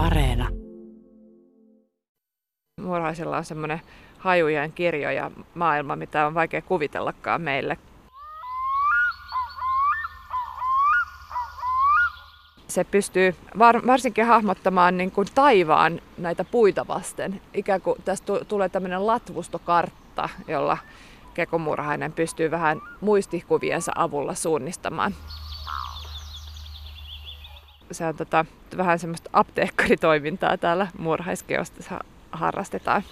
Areena. Muurahaisilla on semmoinen hajujen kirjo ja maailma, mitä on vaikea kuvitellakaan meille. Se pystyy var- varsinkin hahmottamaan niin kuin taivaan näitä puita vasten. Ikään kuin tästä tulee tämmöinen latvustokartta, jolla kekomurhainen pystyy vähän muistikuviensa avulla suunnistamaan. Se on tota, vähän semmoista apteekkaritoimintaa täällä murhaiskeosta harrastetaan.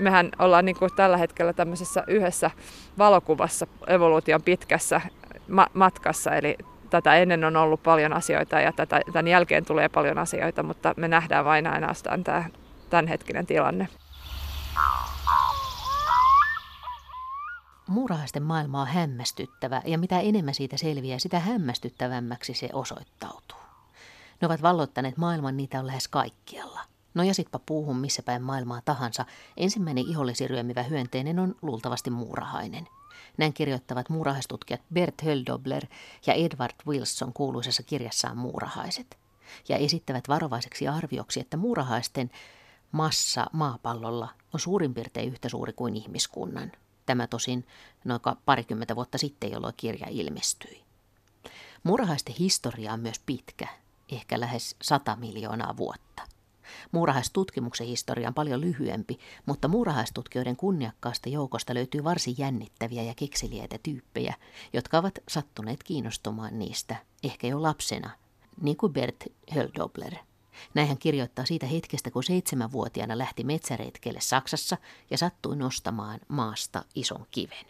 Mehän ollaan niin kuin tällä hetkellä tämmöisessä yhdessä valokuvassa evoluution pitkässä ma- matkassa, eli tätä ennen on ollut paljon asioita ja tätä, tämän jälkeen tulee paljon asioita, mutta me nähdään vain ainoastaan tämä tämänhetkinen tilanne. Muurahaisten maailma on hämmästyttävä ja mitä enemmän siitä selviää, sitä hämmästyttävämmäksi se osoittautuu. Ne ovat valloittaneet maailman, niitä on lähes kaikkialla. No ja sitpä puuhun missä päin maailmaa tahansa, ensimmäinen ihollesi ryömivä hyönteinen on luultavasti muurahainen. Näin kirjoittavat muurahaistutkijat Bert Höldobler ja Edward Wilson kuuluisessa kirjassaan Muurahaiset. Ja esittävät varovaiseksi arvioksi, että muurahaisten massa maapallolla on suurin piirtein yhtä suuri kuin ihmiskunnan. Tämä tosin noin parikymmentä vuotta sitten, jolloin kirja ilmestyi. Muurahaisten historia on myös pitkä, ehkä lähes 100 miljoonaa vuotta. Muurahaistutkimuksen historia on paljon lyhyempi, mutta muurahaistutkijoiden kunniakkaasta joukosta löytyy varsin jännittäviä ja kekseliäitä tyyppejä, jotka ovat sattuneet kiinnostumaan niistä, ehkä jo lapsena, niin kuin Bert Höldobler. Näin hän kirjoittaa siitä hetkestä, kun seitsemänvuotiaana lähti metsäretkelle Saksassa ja sattui nostamaan maasta ison kiven.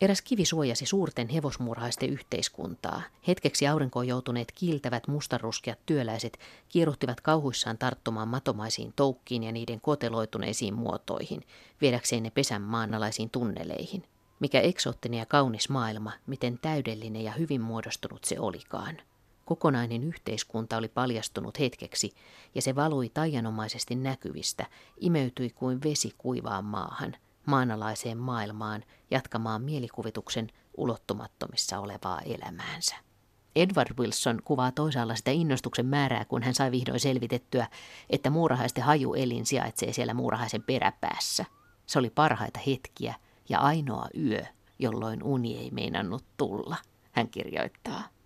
Eräs kivi suojasi suurten hevosmurhaisten yhteiskuntaa. Hetkeksi aurinkoon joutuneet kiiltävät mustaruskeat työläiset kieruhtivat kauhuissaan tarttumaan matomaisiin toukkiin ja niiden koteloituneisiin muotoihin, viedäkseen ne pesän maanalaisiin tunneleihin. Mikä eksoottinen ja kaunis maailma, miten täydellinen ja hyvin muodostunut se olikaan. Kokonainen yhteiskunta oli paljastunut hetkeksi, ja se valui taianomaisesti näkyvistä, imeytyi kuin vesi kuivaan maahan – maanalaiseen maailmaan jatkamaan mielikuvituksen ulottumattomissa olevaa elämäänsä. Edward Wilson kuvaa toisaalla sitä innostuksen määrää, kun hän sai vihdoin selvitettyä, että muurahaisten hajuelin sijaitsee siellä muurahaisen peräpäässä. Se oli parhaita hetkiä ja ainoa yö, jolloin uni ei meinannut tulla, hän kirjoittaa.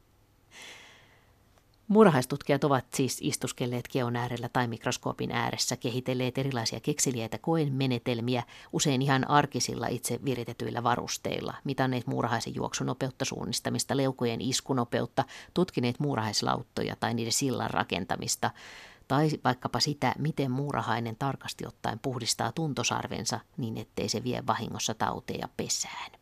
Murhaistutkijat ovat siis istuskelleet keon äärellä tai mikroskoopin ääressä, kehitelleet erilaisia kekseliäitä koemenetelmiä, usein ihan arkisilla itse viritetyillä varusteilla, mitanneet muurahaisen juoksunopeutta, suunnistamista, leukojen iskunopeutta, tutkineet muurahaislauttoja tai niiden sillan rakentamista, tai vaikkapa sitä, miten muurahainen tarkasti ottaen puhdistaa tuntosarvensa niin, ettei se vie vahingossa tauteja pesään.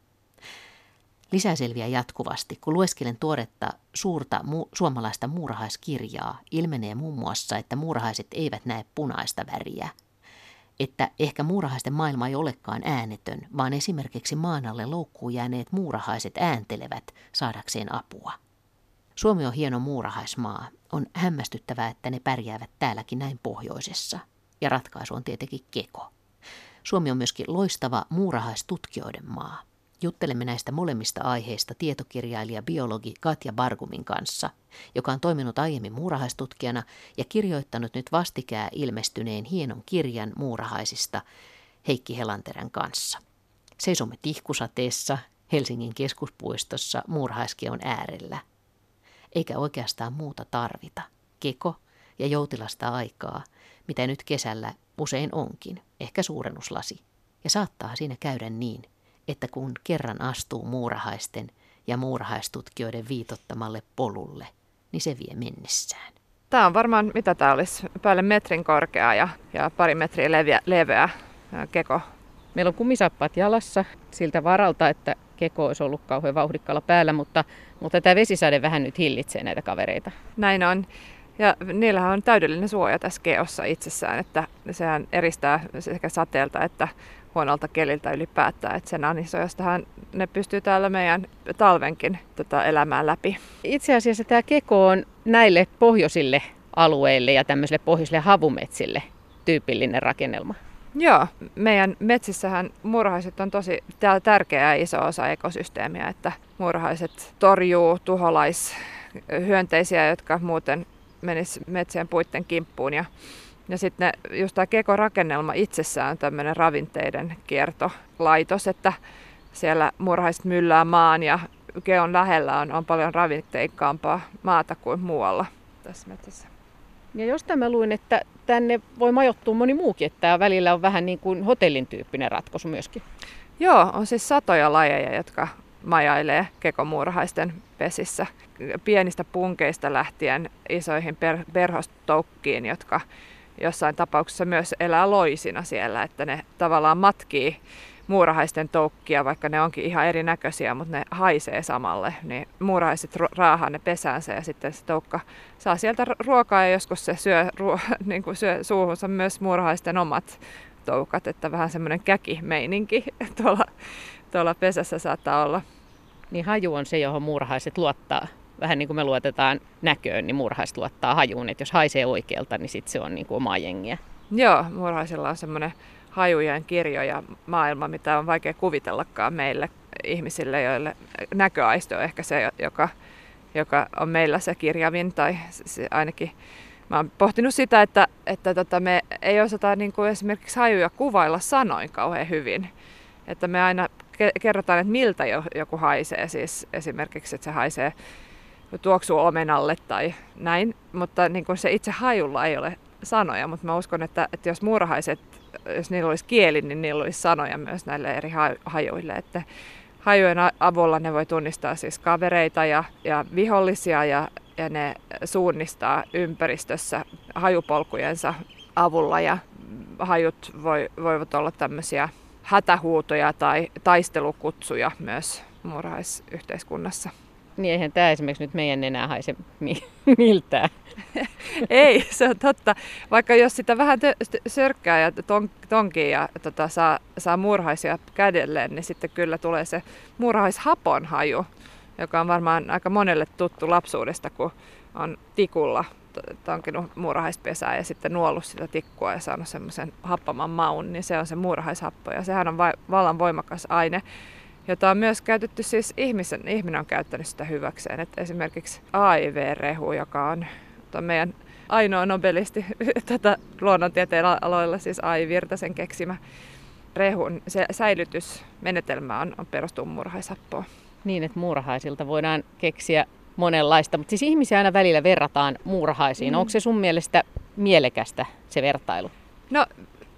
Lisää selviää jatkuvasti. Kun lueskelen tuoretta suurta mu- suomalaista muurahaiskirjaa, ilmenee muun muassa, että muurahaiset eivät näe punaista väriä. Että ehkä muurahaisten maailma ei olekaan äänetön, vaan esimerkiksi maan alle loukkuun jääneet muurahaiset ääntelevät saadakseen apua. Suomi on hieno muurahaismaa. On hämmästyttävää, että ne pärjäävät täälläkin näin pohjoisessa. Ja ratkaisu on tietenkin keko. Suomi on myöskin loistava muurahaistutkijoiden maa. Juttelemme näistä molemmista aiheista tietokirjailija biologi Katja Bargumin kanssa, joka on toiminut aiemmin muurahaistutkijana ja kirjoittanut nyt vastikää ilmestyneen hienon kirjan muurahaisista Heikki Helanterän kanssa. Seisomme tihkusateessa Helsingin keskuspuistossa muurahaiskeon äärellä. Eikä oikeastaan muuta tarvita. Keko ja joutilasta aikaa, mitä nyt kesällä usein onkin, ehkä suurennuslasi. Ja saattaa siinä käydä niin, että kun kerran astuu muurahaisten ja muurahaistutkijoiden viitottamalle polulle, niin se vie mennessään. Tämä on varmaan, mitä tämä olisi, päälle metrin korkea ja, ja pari metriä leveä, leveä keko. Meillä on kumisappaat jalassa siltä varalta, että keko olisi ollut kauhean vauhdikkaalla päällä, mutta, mutta tämä vesisade vähän nyt hillitsee näitä kavereita. Näin on. Ja niillähän on täydellinen suoja tässä keossa itsessään, että sehän eristää sekä sateelta että huonolta keliltä ylipäätään. Että sen anisojastahan ne pystyy täällä meidän talvenkin tota, elämään läpi. Itse asiassa tämä keko on näille pohjoisille alueille ja tämmöisille pohjoisille havumetsille tyypillinen rakennelma. Joo, meidän metsissähän muurahaiset on tosi tärkeä ja iso osa ekosysteemiä, että muurahaiset torjuu tuholaishyönteisiä, jotka muuten menis metsien puitten kimppuun. Ja, ja sitten just tämä kekorakennelma itsessään on tämmöinen ravinteiden kiertolaitos, että siellä murhaiset myllää maan ja keon lähellä on, on paljon ravinteikkaampaa maata kuin muualla tässä metsässä. Ja jostain mä luin, että tänne voi majoittua moni muukin, että tämä välillä on vähän niin kuin hotellin tyyppinen ratkaisu myöskin. Joo, on siis satoja lajeja, jotka majailee kekomuurahaisten pesissä. Pienistä punkeista lähtien isoihin per, perhostoukkiin, jotka jossain tapauksessa myös elää loisina siellä, että ne tavallaan matkii muurahaisten toukkia, vaikka ne onkin ihan erinäköisiä, mutta ne haisee samalle. Niin muurahaiset raahaa ne pesäänsä ja sitten se toukka saa sieltä ruokaa ja joskus se syö, ruo, niin kuin syö suuhunsa myös muurahaisten omat toukat, että vähän semmoinen käki-meininki tuolla, tuolla pesässä saattaa olla. Niin haju on se, johon muurahaiset luottaa. Vähän niin kuin me luotetaan näköön, niin muurahaiset luottaa hajuun. Että jos haisee oikealta, niin sitten se on niin kuin omaa jengiä. Joo, muurahaisilla on semmoinen hajujen kirjo ja maailma, mitä on vaikea kuvitellakaan meille ihmisille, joille näköaisto on ehkä se, joka, joka on meillä se kirjavin tai se ainakin Mä oon pohtinut sitä, että, että tota me ei osata niin kuin esimerkiksi hajuja kuvailla sanoin kauhean hyvin. Että me aina kerrotaan, että miltä joku haisee. Siis esimerkiksi, että se haisee tuoksuu omenalle tai näin. Mutta niin kuin se itse hajulla ei ole sanoja. Mutta mä uskon, että, että jos muurahaiset jos niillä olisi kieli, niin niillä olisi sanoja myös näille eri hajuille. Että hajujen avulla ne voi tunnistaa siis kavereita ja, ja vihollisia ja, ja ne suunnistaa ympäristössä hajupolkujensa avulla ja hajut voi, voivat olla tämmöisiä hätähuutoja tai taistelukutsuja myös muurahaisyhteiskunnassa. Niin eihän tämä esimerkiksi nyt meidän enää haise miltään. Ei, se on totta. Vaikka jos sitä vähän sörkkää ja ton, tonkii ja tota, saa, saa murhaisia kädelleen, niin sitten kyllä tulee se murhaishapon haju, joka on varmaan aika monelle tuttu lapsuudesta, kun on tikulla tonkinut muurahaispesää ja sitten nuollut sitä tikkua ja saanut semmoisen happaman maun, niin se on se muurahaishappo. Ja sehän on va- vallan voimakas aine jota on myös käytetty siis ihmisen, ihminen on käyttänyt sitä hyväkseen. Että esimerkiksi AIV-rehu, joka on meidän ainoa nobelisti tätä luonnontieteen aloilla, siis Ai Virtasen keksimä rehun se säilytysmenetelmä on, on perustuu muurahaisappoon. Niin, että muurahaisilta voidaan keksiä monenlaista, mutta siis ihmisiä aina välillä verrataan muurahaisiin. Mm. Onko se sun mielestä mielekästä se vertailu? No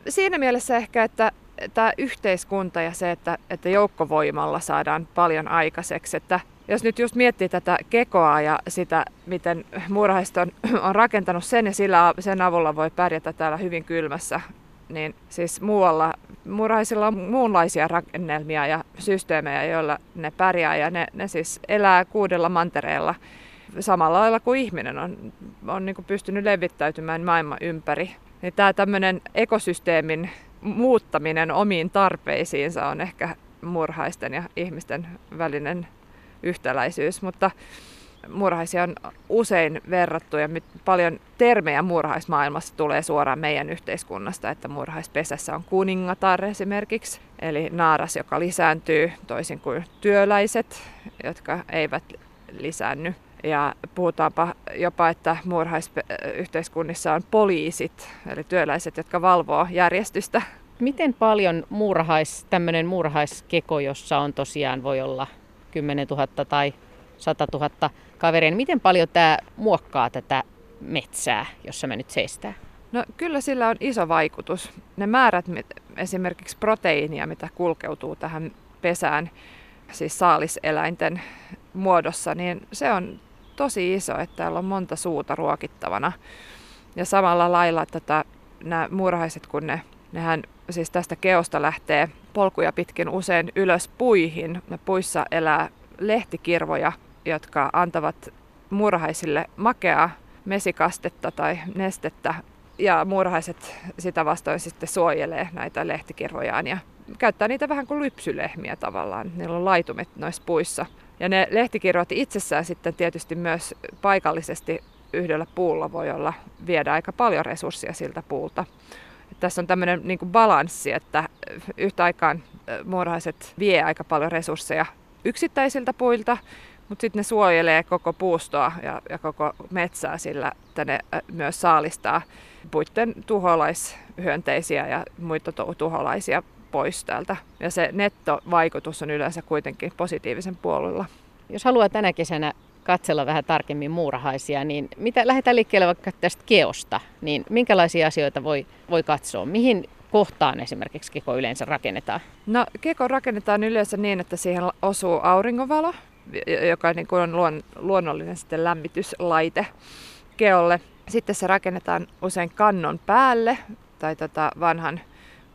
siinä mielessä ehkä, että tämä yhteiskunta ja se, että, että joukkovoimalla saadaan paljon aikaiseksi. Että jos nyt just miettii tätä kekoa ja sitä, miten muurahaiset on, on rakentanut sen ja sillä, sen avulla voi pärjätä täällä hyvin kylmässä, niin siis muualla muurahaisilla on muunlaisia rakennelmia ja systeemejä, joilla ne pärjää ja ne, ne siis elää kuudella mantereella samalla lailla kuin ihminen on, on niin kuin pystynyt levittäytymään maailman ympäri. Niin tämä tämmöinen ekosysteemin muuttaminen omiin tarpeisiinsa on ehkä murhaisten ja ihmisten välinen yhtäläisyys, mutta murhaisia on usein verrattu ja paljon termejä murhaismaailmassa tulee suoraan meidän yhteiskunnasta, että murhaispesässä on kuningatar esimerkiksi, eli naaras, joka lisääntyy toisin kuin työläiset, jotka eivät lisäänny. Ja puhutaanpa jopa, että muurahaisyhteiskunnissa on poliisit, eli työläiset, jotka valvoo järjestystä. Miten paljon muurahais, tämmöinen muurahaiskeko, jossa on tosiaan voi olla 10 000 tai 100 000 kaveria, niin miten paljon tämä muokkaa tätä metsää, jossa me nyt seistää? No kyllä sillä on iso vaikutus. Ne määrät esimerkiksi proteiinia, mitä kulkeutuu tähän pesään, siis saaliseläinten muodossa, niin se on tosi iso, että täällä on monta suuta ruokittavana. Ja samalla lailla tätä, nämä muurahaiset, kun ne, nehän siis tästä keosta lähtee polkuja pitkin usein ylös puihin. Ne puissa elää lehtikirvoja, jotka antavat muurahaisille makeaa mesikastetta tai nestettä. Ja muurahaiset sitä vastoin sitten suojelee näitä lehtikirvojaan ja käyttää niitä vähän kuin lypsylehmiä tavallaan. Niillä on laitumet noissa puissa. Ja ne lehtikirjat itsessään sitten tietysti myös paikallisesti yhdellä puulla voi olla viedä aika paljon resursseja siltä puulta. Et tässä on tämmöinen niin balanssi, että yhtä aikaan muurahaiset vie aika paljon resursseja yksittäisiltä puilta, mutta sitten ne suojelee koko puustoa ja, ja koko metsää sillä, että ne myös saalistaa puitten tuholaishyönteisiä ja muita tuholaisia pois täältä. Ja se nettovaikutus on yleensä kuitenkin positiivisen puolella. Jos haluaa tänä kesänä katsella vähän tarkemmin muurahaisia, niin mitä lähdetään liikkeelle vaikka tästä keosta, niin minkälaisia asioita voi, voi katsoa? Mihin kohtaan esimerkiksi keko yleensä rakennetaan? No keko rakennetaan yleensä niin, että siihen osuu auringonvalo, joka niin kuin on luon, luonnollinen sitten lämmityslaite keolle. Sitten se rakennetaan usein kannon päälle tai tota vanhan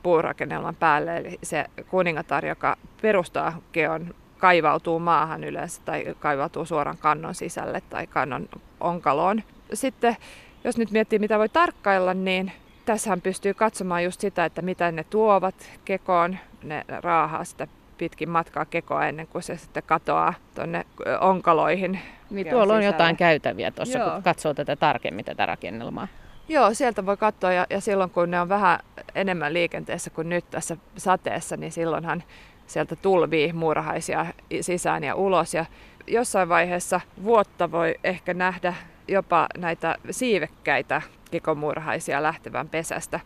puurakennelman päälle, eli se kuningatar, joka perustaa keon, kaivautuu maahan yleensä tai kaivautuu suoraan kannon sisälle tai kannon onkaloon. Sitten jos nyt miettii, mitä voi tarkkailla, niin tässähän pystyy katsomaan just sitä, että mitä ne tuovat kekoon. Ne raahaa sitä pitkin matkaa kekoa ennen kuin se sitten katoaa tuonne onkaloihin. Niin tuolla on jotain käytäviä tuossa, kun katsoo tätä tarkemmin tätä rakennelmaa. Joo, sieltä voi katsoa ja, ja silloin kun ne on vähän enemmän liikenteessä kuin nyt tässä sateessa, niin silloinhan sieltä tulvii muurahaisia sisään ja ulos. Ja jossain vaiheessa vuotta voi ehkä nähdä jopa näitä siivekkäitä kekomuurahaisia lähtevän pesästä.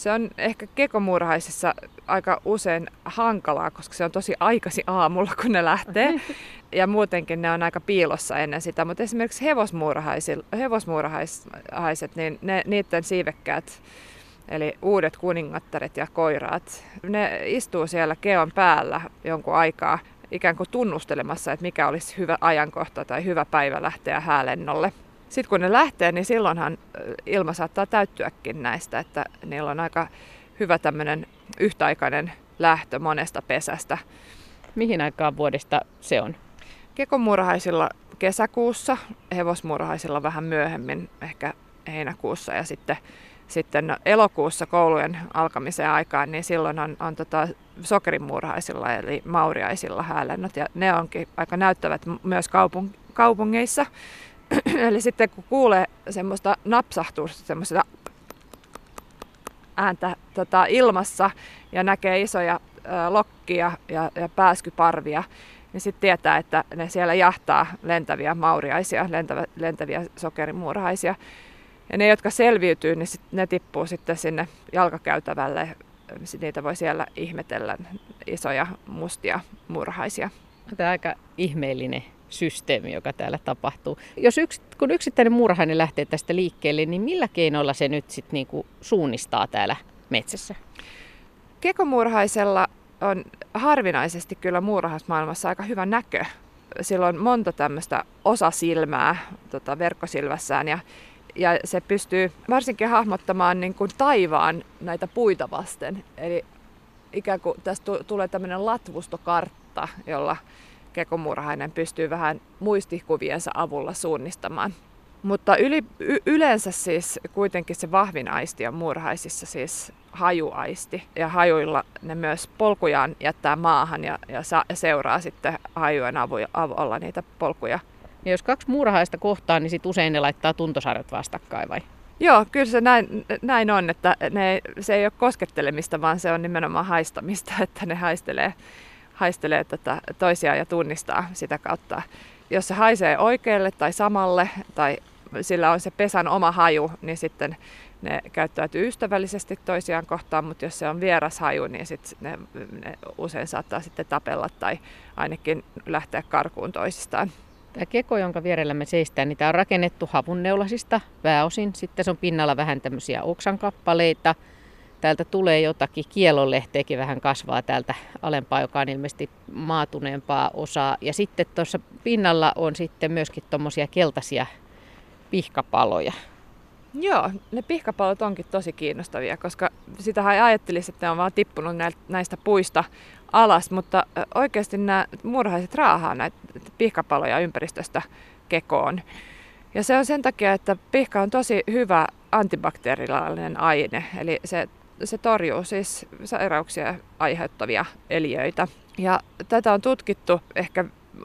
Se on ehkä kekomuurahaisissa aika usein hankalaa, koska se on tosi aikasi aamulla, kun ne lähtee. Ja muutenkin ne on aika piilossa ennen sitä. Mutta esimerkiksi hevosmuurahaiset, niin ne, niiden siivekkäät, eli uudet kuningattaret ja koiraat, ne istuu siellä keon päällä jonkun aikaa ikään kuin tunnustelemassa, että mikä olisi hyvä ajankohta tai hyvä päivä lähteä häälennolle. Sitten kun ne lähtee, niin silloinhan ilma saattaa täyttyäkin näistä, että niillä on aika hyvä tämmöinen yhtäaikainen lähtö monesta pesästä. Mihin aikaan vuodesta se on? Kekomurhaisilla kesäkuussa, hevosmurhaisilla vähän myöhemmin, ehkä heinäkuussa ja sitten, sitten elokuussa koulujen alkamisen aikaan, niin silloin on, on tota sokerimurhaisilla eli mauriaisilla häälennot ja ne onkin aika näyttävät myös kaupung- kaupungeissa. Eli sitten kun kuulee semmoista napsahtusta, semmoista ääntä tota, ilmassa ja näkee isoja ä, lokkia ja, ja pääskyparvia, niin sitten tietää, että ne siellä jahtaa lentäviä mauriaisia, lentäviä, lentäviä sokerimuurahaisia. Ja ne, jotka selviytyy, niin sit, ne tippuu sitten sinne jalkakäytävälle. Niitä voi siellä ihmetellä, isoja mustia murhaisia. Tämä on aika ihmeellinen systeemi, joka täällä tapahtuu. Jos yks, kun yksittäinen murhainen lähtee tästä liikkeelle, niin millä keinoilla se nyt sitten niinku suunnistaa täällä metsässä? Kekomurhaisella on harvinaisesti kyllä muurahasmaailmassa aika hyvä näkö. Sillä on monta tämmöistä osasilmää tota, verkkosilmässään ja, ja se pystyy varsinkin hahmottamaan niin kuin taivaan näitä puita vasten. Eli ikään kuin tästä tulee tämmöinen latvustokartta, jolla kekomurhainen pystyy vähän muistikuviensa avulla suunnistamaan. Mutta yli, y, yleensä siis kuitenkin se vahvin aisti on murhaisissa siis hajuaisti. Ja hajuilla ne myös polkujaan jättää maahan ja, ja sa, seuraa sitten hajujen avulla niitä polkuja. Ja jos kaksi muurahaista kohtaa, niin sit usein ne laittaa tuntosarjat vastakkain vai? Joo, kyllä se näin, näin on, että ne, se ei ole koskettelemista, vaan se on nimenomaan haistamista, että ne haistelee haistelee tätä toisiaan ja tunnistaa sitä kautta. Jos se haisee oikealle tai samalle tai sillä on se pesän oma haju, niin sitten ne käyttäytyy ystävällisesti toisiaan kohtaan, mutta jos se on vieras haju, niin sit ne, ne usein saattaa sitten tapella tai ainakin lähteä karkuun toisistaan. Tämä keko, jonka vierellä me seistään, niin tämä on rakennettu havunneulasista pääosin. Sitten se on pinnalla vähän tämmöisiä oksankappaleita, täältä tulee jotakin, kielonlehteekin vähän kasvaa täältä alempaa, joka on ilmeisesti maatuneempaa osaa. Ja sitten tuossa pinnalla on sitten myöskin tuommoisia keltaisia pihkapaloja. Joo, ne pihkapalot onkin tosi kiinnostavia, koska sitähän ajattelisi, että ne on vaan tippunut näistä puista alas, mutta oikeasti nämä murhaiset raahaa näitä pihkapaloja ympäristöstä kekoon. Ja se on sen takia, että pihka on tosi hyvä antibakteriaalinen aine, eli se se torjuu siis sairauksia aiheuttavia eliöitä. Ja tätä on tutkittu ehkä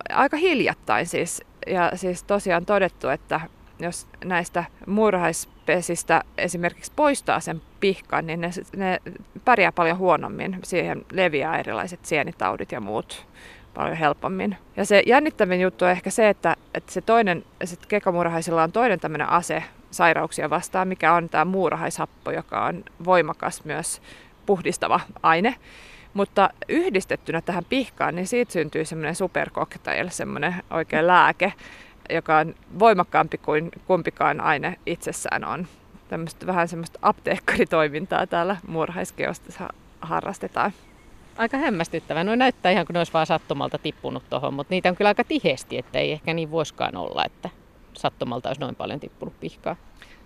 aika hiljattain siis. Ja siis tosiaan todettu, että jos näistä murhaispesistä esimerkiksi poistaa sen pihkan, niin ne, ne pärjää paljon huonommin. Siihen leviää erilaiset sienitaudit ja muut, paljon helpommin. Ja se jännittävin juttu on ehkä se, että, että se toinen, sit kekamurhaisilla on toinen tämmöinen ase sairauksia vastaan, mikä on tämä muurahaishappo, joka on voimakas myös puhdistava aine. Mutta yhdistettynä tähän pihkaan, niin siitä syntyy semmoinen supercocktail, semmoinen oikea lääke, joka on voimakkaampi kuin kumpikaan aine itsessään on. Tämmöistä vähän semmoista apteekkaritoimintaa täällä muurahaiskeosta harrastetaan. Aika hämmästyttävää. No näyttää ihan kuin ne olisi vaan sattumalta tippunut tuohon, mutta niitä on kyllä aika tiheesti, että ei ehkä niin voiskaan olla, että sattumalta olisi noin paljon tippunut pihkaa.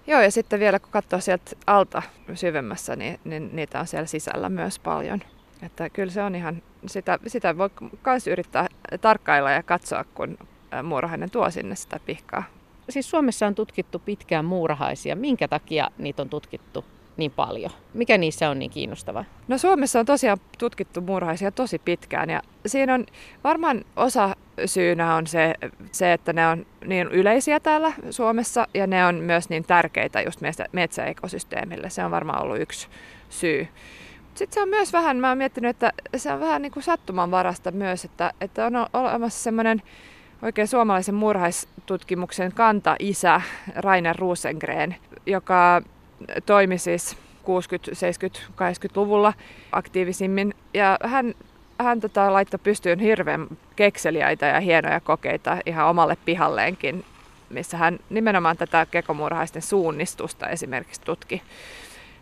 Joo, ja sitten vielä kun katsoo sieltä alta syvemmässä, niin, niin niitä on siellä sisällä myös paljon. Että kyllä se on ihan, sitä, sitä voi myös yrittää tarkkailla ja katsoa, kun muurahainen tuo sinne sitä pihkaa. Siis Suomessa on tutkittu pitkään muurahaisia. Minkä takia niitä on tutkittu niin paljon? Mikä niissä on niin kiinnostavaa? No Suomessa on tosiaan tutkittu muurahaisia tosi pitkään ja siinä on varmaan osa syynä on se, se, että ne on niin yleisiä täällä Suomessa ja ne on myös niin tärkeitä just metsäekosysteemille. Se on varmaan ollut yksi syy. Sitten se on myös vähän, mä oon miettinyt, että se on vähän niin kuin sattumanvarasta myös, että, että on olemassa semmoinen oikein suomalaisen murhaistutkimuksen kanta-isä Rainer Rosengren, joka toimi siis 60-, 70-, 80-luvulla aktiivisimmin. Ja hän, hän tota, laittoi pystyyn hirveän kekseliäitä ja hienoja kokeita ihan omalle pihalleenkin, missä hän nimenomaan tätä kekomurhaisten suunnistusta esimerkiksi tutki.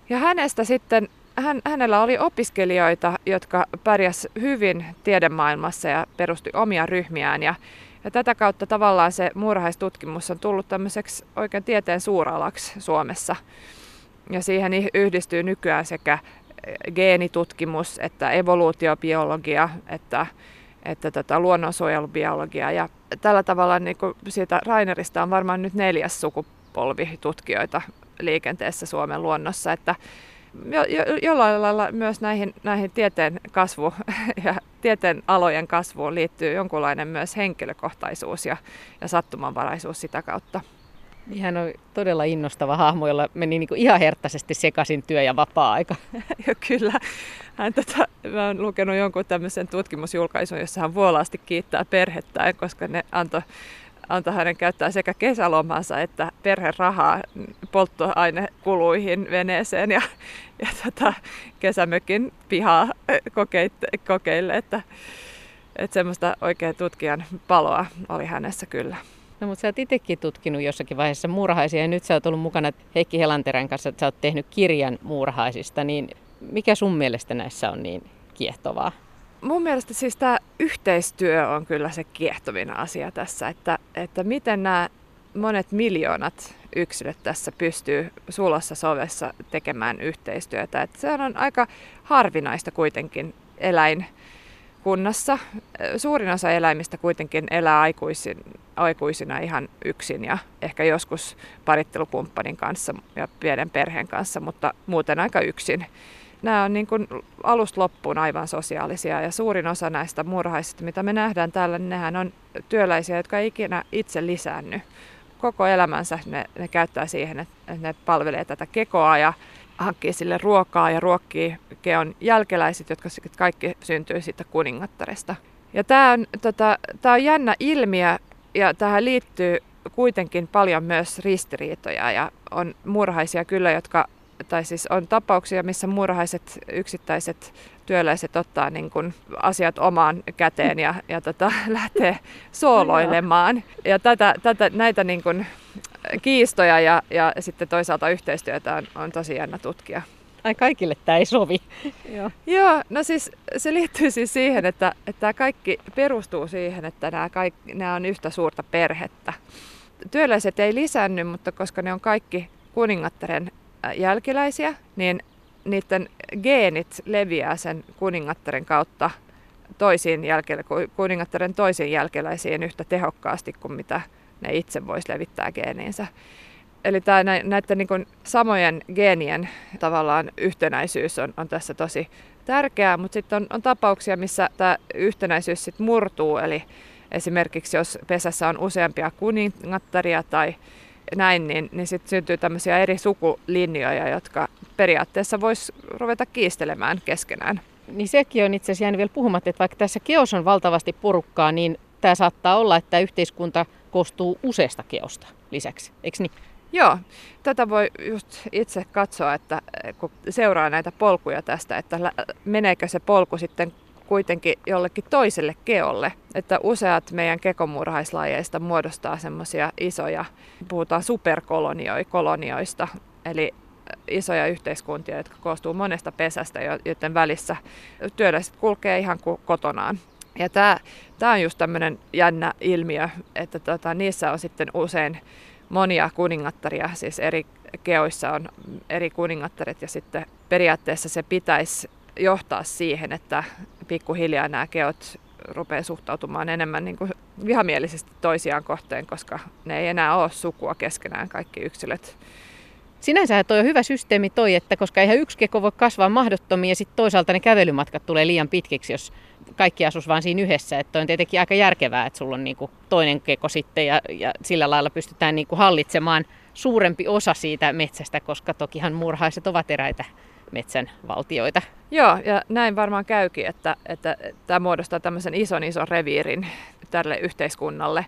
Ja hänestä sitten hän, hänellä oli opiskelijoita, jotka pärjäs hyvin tiedemaailmassa ja perusti omia ryhmiään. Ja, ja tätä kautta tavallaan se muurahaistutkimus on tullut tämmöiseksi oikein tieteen suuralaksi Suomessa. Ja siihen yhdistyy nykyään sekä geenitutkimus, että evoluutiobiologia, että, että tota luonnonsuojelubiologia. Ja tällä tavalla niin kuin siitä Rainerista on varmaan nyt neljäs sukupolvi tutkijoita liikenteessä Suomen luonnossa. Että jo, jo, jollain lailla myös näihin, näihin tieteen kasvu ja tieteen alojen kasvuun liittyy jonkunlainen myös henkilökohtaisuus ja, ja sattumanvaraisuus sitä kautta. Hän on todella innostava hahmo, jolla meni niin kuin ihan herttaisesti sekaisin työ- ja vapaa-aika. jo, kyllä. Hän, tota, mä olen lukenut jonkun tämmöisen tutkimusjulkaisun, jossa hän vuolaasti kiittää perhettään, koska ne antoi antoi hänen käyttää sekä kesälomansa että perherahaa polttoainekuluihin veneeseen ja, ja tota, kesämökin pihaa kokeille, että, että semmoista oikein tutkijan paloa oli hänessä kyllä. No mutta sä oot itsekin tutkinut jossakin vaiheessa muurahaisia ja nyt sä oot ollut mukana Heikki Helanterän kanssa, että sä oot tehnyt kirjan muurahaisista, niin mikä sun mielestä näissä on niin kiehtovaa? mun mielestä siis tämä yhteistyö on kyllä se kiehtovin asia tässä, että, että miten nämä monet miljoonat yksilöt tässä pystyy sulassa sovessa tekemään yhteistyötä. Että se on aika harvinaista kuitenkin eläinkunnassa. Suurin osa eläimistä kuitenkin elää aikuisin, aikuisina ihan yksin ja ehkä joskus parittelukumppanin kanssa ja pienen perheen kanssa, mutta muuten aika yksin nämä on niin kuin alusta loppuun aivan sosiaalisia ja suurin osa näistä murhaisista, mitä me nähdään täällä, niin nehän on työläisiä, jotka ei ikinä itse lisäänny. Koko elämänsä ne, ne käyttää siihen, että ne palvelee tätä kekoa ja hankkii sille ruokaa ja ruokkii keon jälkeläiset, jotka kaikki syntyy siitä kuningattaresta. Ja tämä on, tota, on jännä ilmiö ja tähän liittyy kuitenkin paljon myös ristiriitoja ja on murhaisia kyllä, jotka tai siis on tapauksia, missä murhaiset yksittäiset työläiset ottaa niin kuin asiat omaan käteen ja, ja tota, lähtee sooloilemaan. Ja tätä, tätä, näitä niin kuin kiistoja ja, ja sitten toisaalta yhteistyötä on, on tosi jännä tutkia. Ai kaikille tämä ei sovi. Joo. Joo, no siis se liittyy siis siihen, että, että tämä kaikki perustuu siihen, että nämä, kaikki, nämä on yhtä suurta perhettä. Työläiset ei lisänny, mutta koska ne on kaikki kuningattaren jälkeläisiä, niin niiden geenit leviää sen kuningattaren kautta toisiin jälke- kuningattaren toisiin jälkeläisiin yhtä tehokkaasti kuin mitä ne itse voisi levittää geeniinsä. Eli tämä näiden niin samojen geenien tavallaan yhtenäisyys on, on tässä tosi tärkeää, mutta sitten on, on tapauksia, missä tämä yhtenäisyys sit murtuu, eli esimerkiksi jos pesässä on useampia kuningattaria tai näin, niin, niin sitten syntyy tämmöisiä eri sukulinjoja, jotka periaatteessa vois ruveta kiistelemään keskenään. niin sekin on itse asiassa jäänyt vielä puhumatta, että vaikka tässä keos on valtavasti porukkaa, niin tämä saattaa olla, että yhteiskunta koostuu useasta keosta lisäksi, eikö niin? Joo, tätä voi just itse katsoa, että kun seuraa näitä polkuja tästä, että meneekö se polku sitten kuitenkin jollekin toiselle keolle. Että useat meidän kekomurhaislajeista muodostaa semmoisia isoja, puhutaan superkolonioista, eli isoja yhteiskuntia, jotka koostuu monesta pesästä, joiden välissä työläiset kulkee ihan kuin kotonaan. Ja tämä, tämä on just tämmöinen jännä ilmiö, että tota, niissä on sitten usein monia kuningattaria, siis eri keoissa on eri kuningattaret ja sitten periaatteessa se pitäisi johtaa siihen, että pikkuhiljaa nämä keot rupeaa suhtautumaan enemmän niin kuin vihamielisesti toisiaan kohteen, koska ne ei enää ole sukua keskenään kaikki yksilöt. Sinänsä toi on hyvä systeemi toi, että koska eihän yksi keko voi kasvaa mahdottomia ja sitten toisaalta ne kävelymatkat tulee liian pitkiksi, jos kaikki asus vaan siinä yhdessä. Että on tietenkin aika järkevää, että sulla on niinku toinen keko sitten ja, ja sillä lailla pystytään niinku hallitsemaan suurempi osa siitä metsästä, koska tokihan murhaiset ovat eräitä metsän valtioita. Joo, ja näin varmaan käykin, että, että tämä muodostaa tämmöisen ison ison reviirin tälle yhteiskunnalle.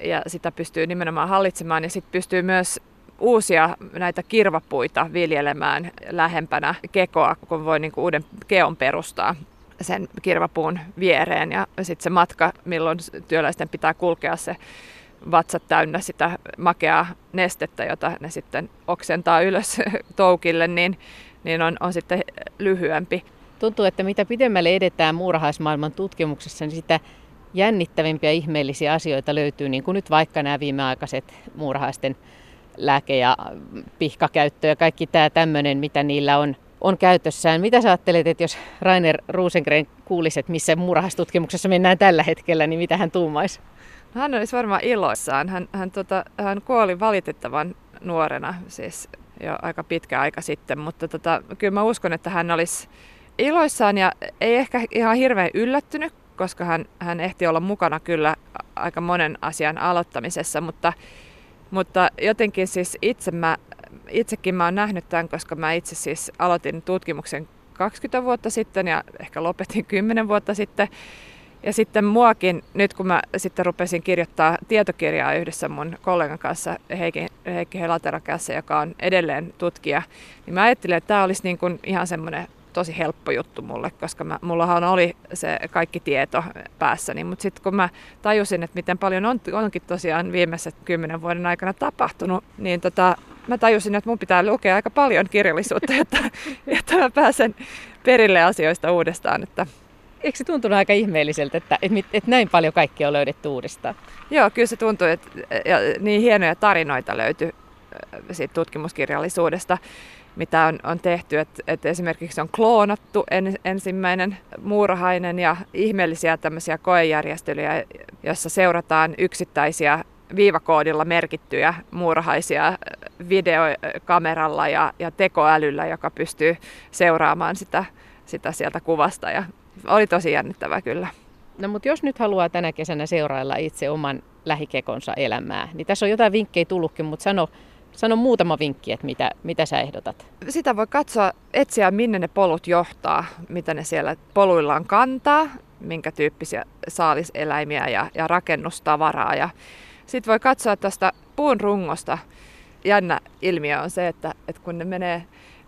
Ja sitä pystyy nimenomaan hallitsemaan ja sitten pystyy myös uusia näitä kirvapuita viljelemään lähempänä kekoa, kun voi niin kuin uuden keon perustaa sen kirvapuun viereen. Ja sitten se matka, milloin työläisten pitää kulkea se vatsat täynnä sitä makeaa nestettä, jota ne sitten oksentaa ylös toukille, niin, niin on, on sitten lyhyempi. Tuntuu, että mitä pidemmälle edetään muurahaismaailman tutkimuksessa, niin sitä jännittävimpiä ihmeellisiä asioita löytyy, niin kuin nyt vaikka nämä viimeaikaiset muurahaisten lääke- ja pihkakäyttö ja kaikki tämä tämmöinen, mitä niillä on, on käytössään. Mitä sä ajattelet, että jos Rainer Rosengren kuulisi, että missä murhastutkimuksessa mennään tällä hetkellä, niin mitä hän tuumaisi? No, hän olisi varmaan iloissaan. Hän, hän, tota, hän kuoli valitettavan nuorena, siis jo aika pitkä aika sitten, mutta tota, kyllä mä uskon, että hän olisi iloissaan ja ei ehkä ihan hirveän yllättynyt, koska hän, hän ehti olla mukana kyllä aika monen asian aloittamisessa, mutta mutta jotenkin siis itse mä, itsekin mä oon nähnyt tämän, koska mä itse siis aloitin tutkimuksen 20 vuotta sitten ja ehkä lopetin 10 vuotta sitten. Ja sitten muakin, nyt kun mä sitten rupesin kirjoittaa tietokirjaa yhdessä mun kollegan kanssa, Heikki, Heikki Helatera joka on edelleen tutkija, niin mä ajattelin, että tämä olisi niin kuin ihan semmoinen tosi helppo juttu mulle, koska mä, mullahan oli se kaikki tieto päässäni. Mutta sitten kun mä tajusin, että miten paljon on, onkin tosiaan viimeiset kymmenen vuoden aikana tapahtunut, niin tota, mä tajusin, että mun pitää lukea aika paljon kirjallisuutta, että, että mä pääsen perille asioista uudestaan. Että Eikö se tuntunut aika ihmeelliseltä, että, että, että näin paljon kaikkea on löydetty uudestaan? Joo, kyllä se tuntui, että ja niin hienoja tarinoita löytyi siitä tutkimuskirjallisuudesta mitä on, on tehty. Et, et esimerkiksi on kloonattu en, ensimmäinen muurahainen ja ihmeellisiä tämmöisiä koejärjestelyjä, jossa seurataan yksittäisiä viivakoodilla merkittyjä muurahaisia videokameralla ja, ja tekoälyllä, joka pystyy seuraamaan sitä, sitä sieltä kuvasta. Ja oli tosi jännittävää kyllä. No mutta jos nyt haluaa tänä kesänä seurailla itse oman lähikekonsa elämää, niin tässä on jotain vinkkejä tullutkin, mutta sano Sano muutama vinkki, että mitä, mitä sä ehdotat. Sitä voi katsoa, etsiä minne ne polut johtaa, mitä ne siellä poluillaan kantaa, minkä tyyppisiä saaliseläimiä ja, ja rakennustavaraa. Ja sitten voi katsoa tuosta puun rungosta. Jännä ilmiö on se, että, että kun ne menee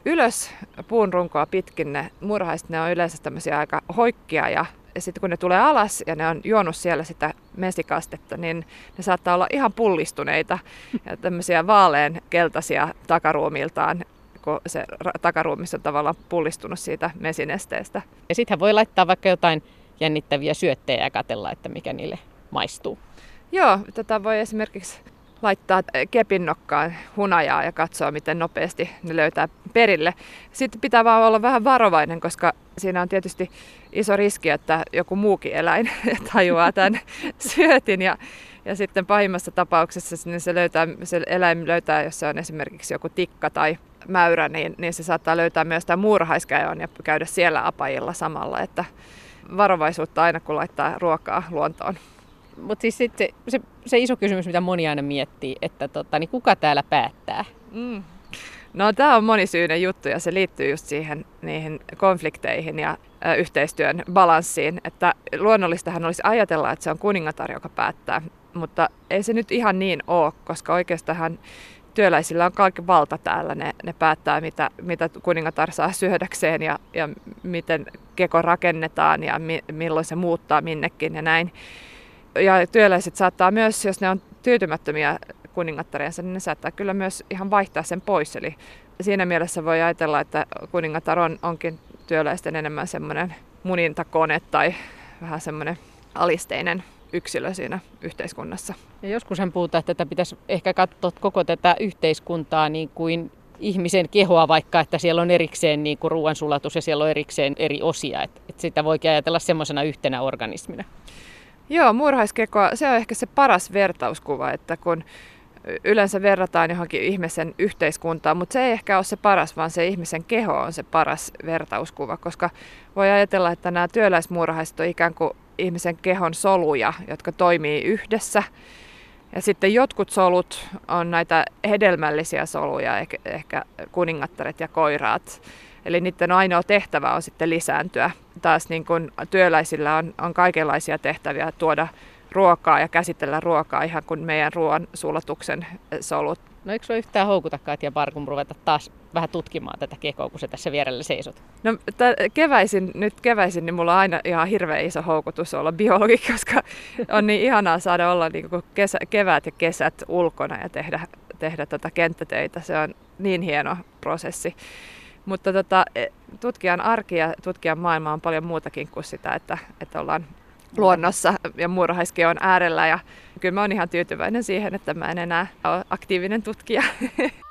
ylös puun runkoa pitkin, ne murhaiset, ne on yleensä tämmöisiä aika hoikkia ja ja sitten kun ne tulee alas ja ne on juonut siellä sitä mesikastetta, niin ne saattaa olla ihan pullistuneita ja tämmöisiä vaalean keltaisia takaruumiltaan kun se takaruumissa on tavallaan pullistunut siitä mesinesteestä. Ja sittenhän voi laittaa vaikka jotain jännittäviä syöttejä ja katella, että mikä niille maistuu. Joo, tätä voi esimerkiksi laittaa kepin nokkaan hunajaa ja katsoa, miten nopeasti ne löytää perille. Sitten pitää vaan olla vähän varovainen, koska siinä on tietysti iso riski, että joku muukin eläin tajuaa tämän syötin ja, ja sitten pahimmassa tapauksessa niin se, löytää, se eläin löytää, jos se on esimerkiksi joku tikka tai mäyrä, niin, niin se saattaa löytää myös tämän muurahaiskäön ja käydä siellä apajilla samalla, että varovaisuutta aina kun laittaa ruokaa luontoon. Mutta siis sit se, se, iso kysymys, mitä moni aina miettii, että tota, niin kuka täällä päättää? Mm. No tämä on monisyinen juttu ja se liittyy just siihen niihin konflikteihin ja yhteistyön balanssiin. Että luonnollistahan olisi ajatella, että se on kuningatar, joka päättää, mutta ei se nyt ihan niin ole, koska oikeastaan työläisillä on kaikki valta täällä. Ne, ne päättää, mitä, mitä kuningatar saa syödäkseen ja, ja miten keko rakennetaan ja mi, milloin se muuttaa minnekin ja näin. Ja työläiset saattaa myös, jos ne on tyytymättömiä kuningattariansa, niin ne saattaa kyllä myös ihan vaihtaa sen pois. Eli siinä mielessä voi ajatella, että kuningatar on, onkin työläisten enemmän semmoinen munintakone tai vähän semmoinen alisteinen yksilö siinä yhteiskunnassa. Ja joskushan puhutaan, että tätä pitäisi ehkä katsoa koko tätä yhteiskuntaa niin kuin ihmisen kehoa, vaikka että siellä on erikseen niin kuin ruoansulatus ja siellä on erikseen eri osia. Että, että sitä voikin ajatella semmoisena yhtenä organismina. Joo, muurahaiskekoa, se on ehkä se paras vertauskuva, että kun yleensä verrataan johonkin ihmisen yhteiskuntaan, mutta se ei ehkä ole se paras, vaan se ihmisen keho on se paras vertauskuva, koska voi ajatella, että nämä työläismuurahaiset on ikään kuin ihmisen kehon soluja, jotka toimii yhdessä. Ja sitten jotkut solut on näitä hedelmällisiä soluja, ehkä kuningattaret ja koiraat. Eli niiden ainoa tehtävä on sitten lisääntyä. Taas niin kuin työläisillä on, on kaikenlaisia tehtäviä tuoda ruokaa ja käsitellä ruokaa ihan kuin meidän ruoan sulatuksen solut. No eikö ole yhtään houkutakaan ja Parkum ruveta taas vähän tutkimaan tätä kekoa, kun se tässä vierellä seisot? No t- keväisin, nyt keväisin, niin mulla on aina ihan hirveän iso houkutus olla biologi, koska on niin ihanaa saada olla niin kuin kesä, kevät ja kesät ulkona ja tehdä, tehdä tätä kenttätöitä. Se on niin hieno prosessi. Mutta tota, e, tutkijan arki ja tutkijan maailma on paljon muutakin kuin sitä, että, että ollaan luonnossa ja muurahaiskeon äärellä. Ja kyllä mä oon ihan tyytyväinen siihen, että mä en enää ole aktiivinen tutkija.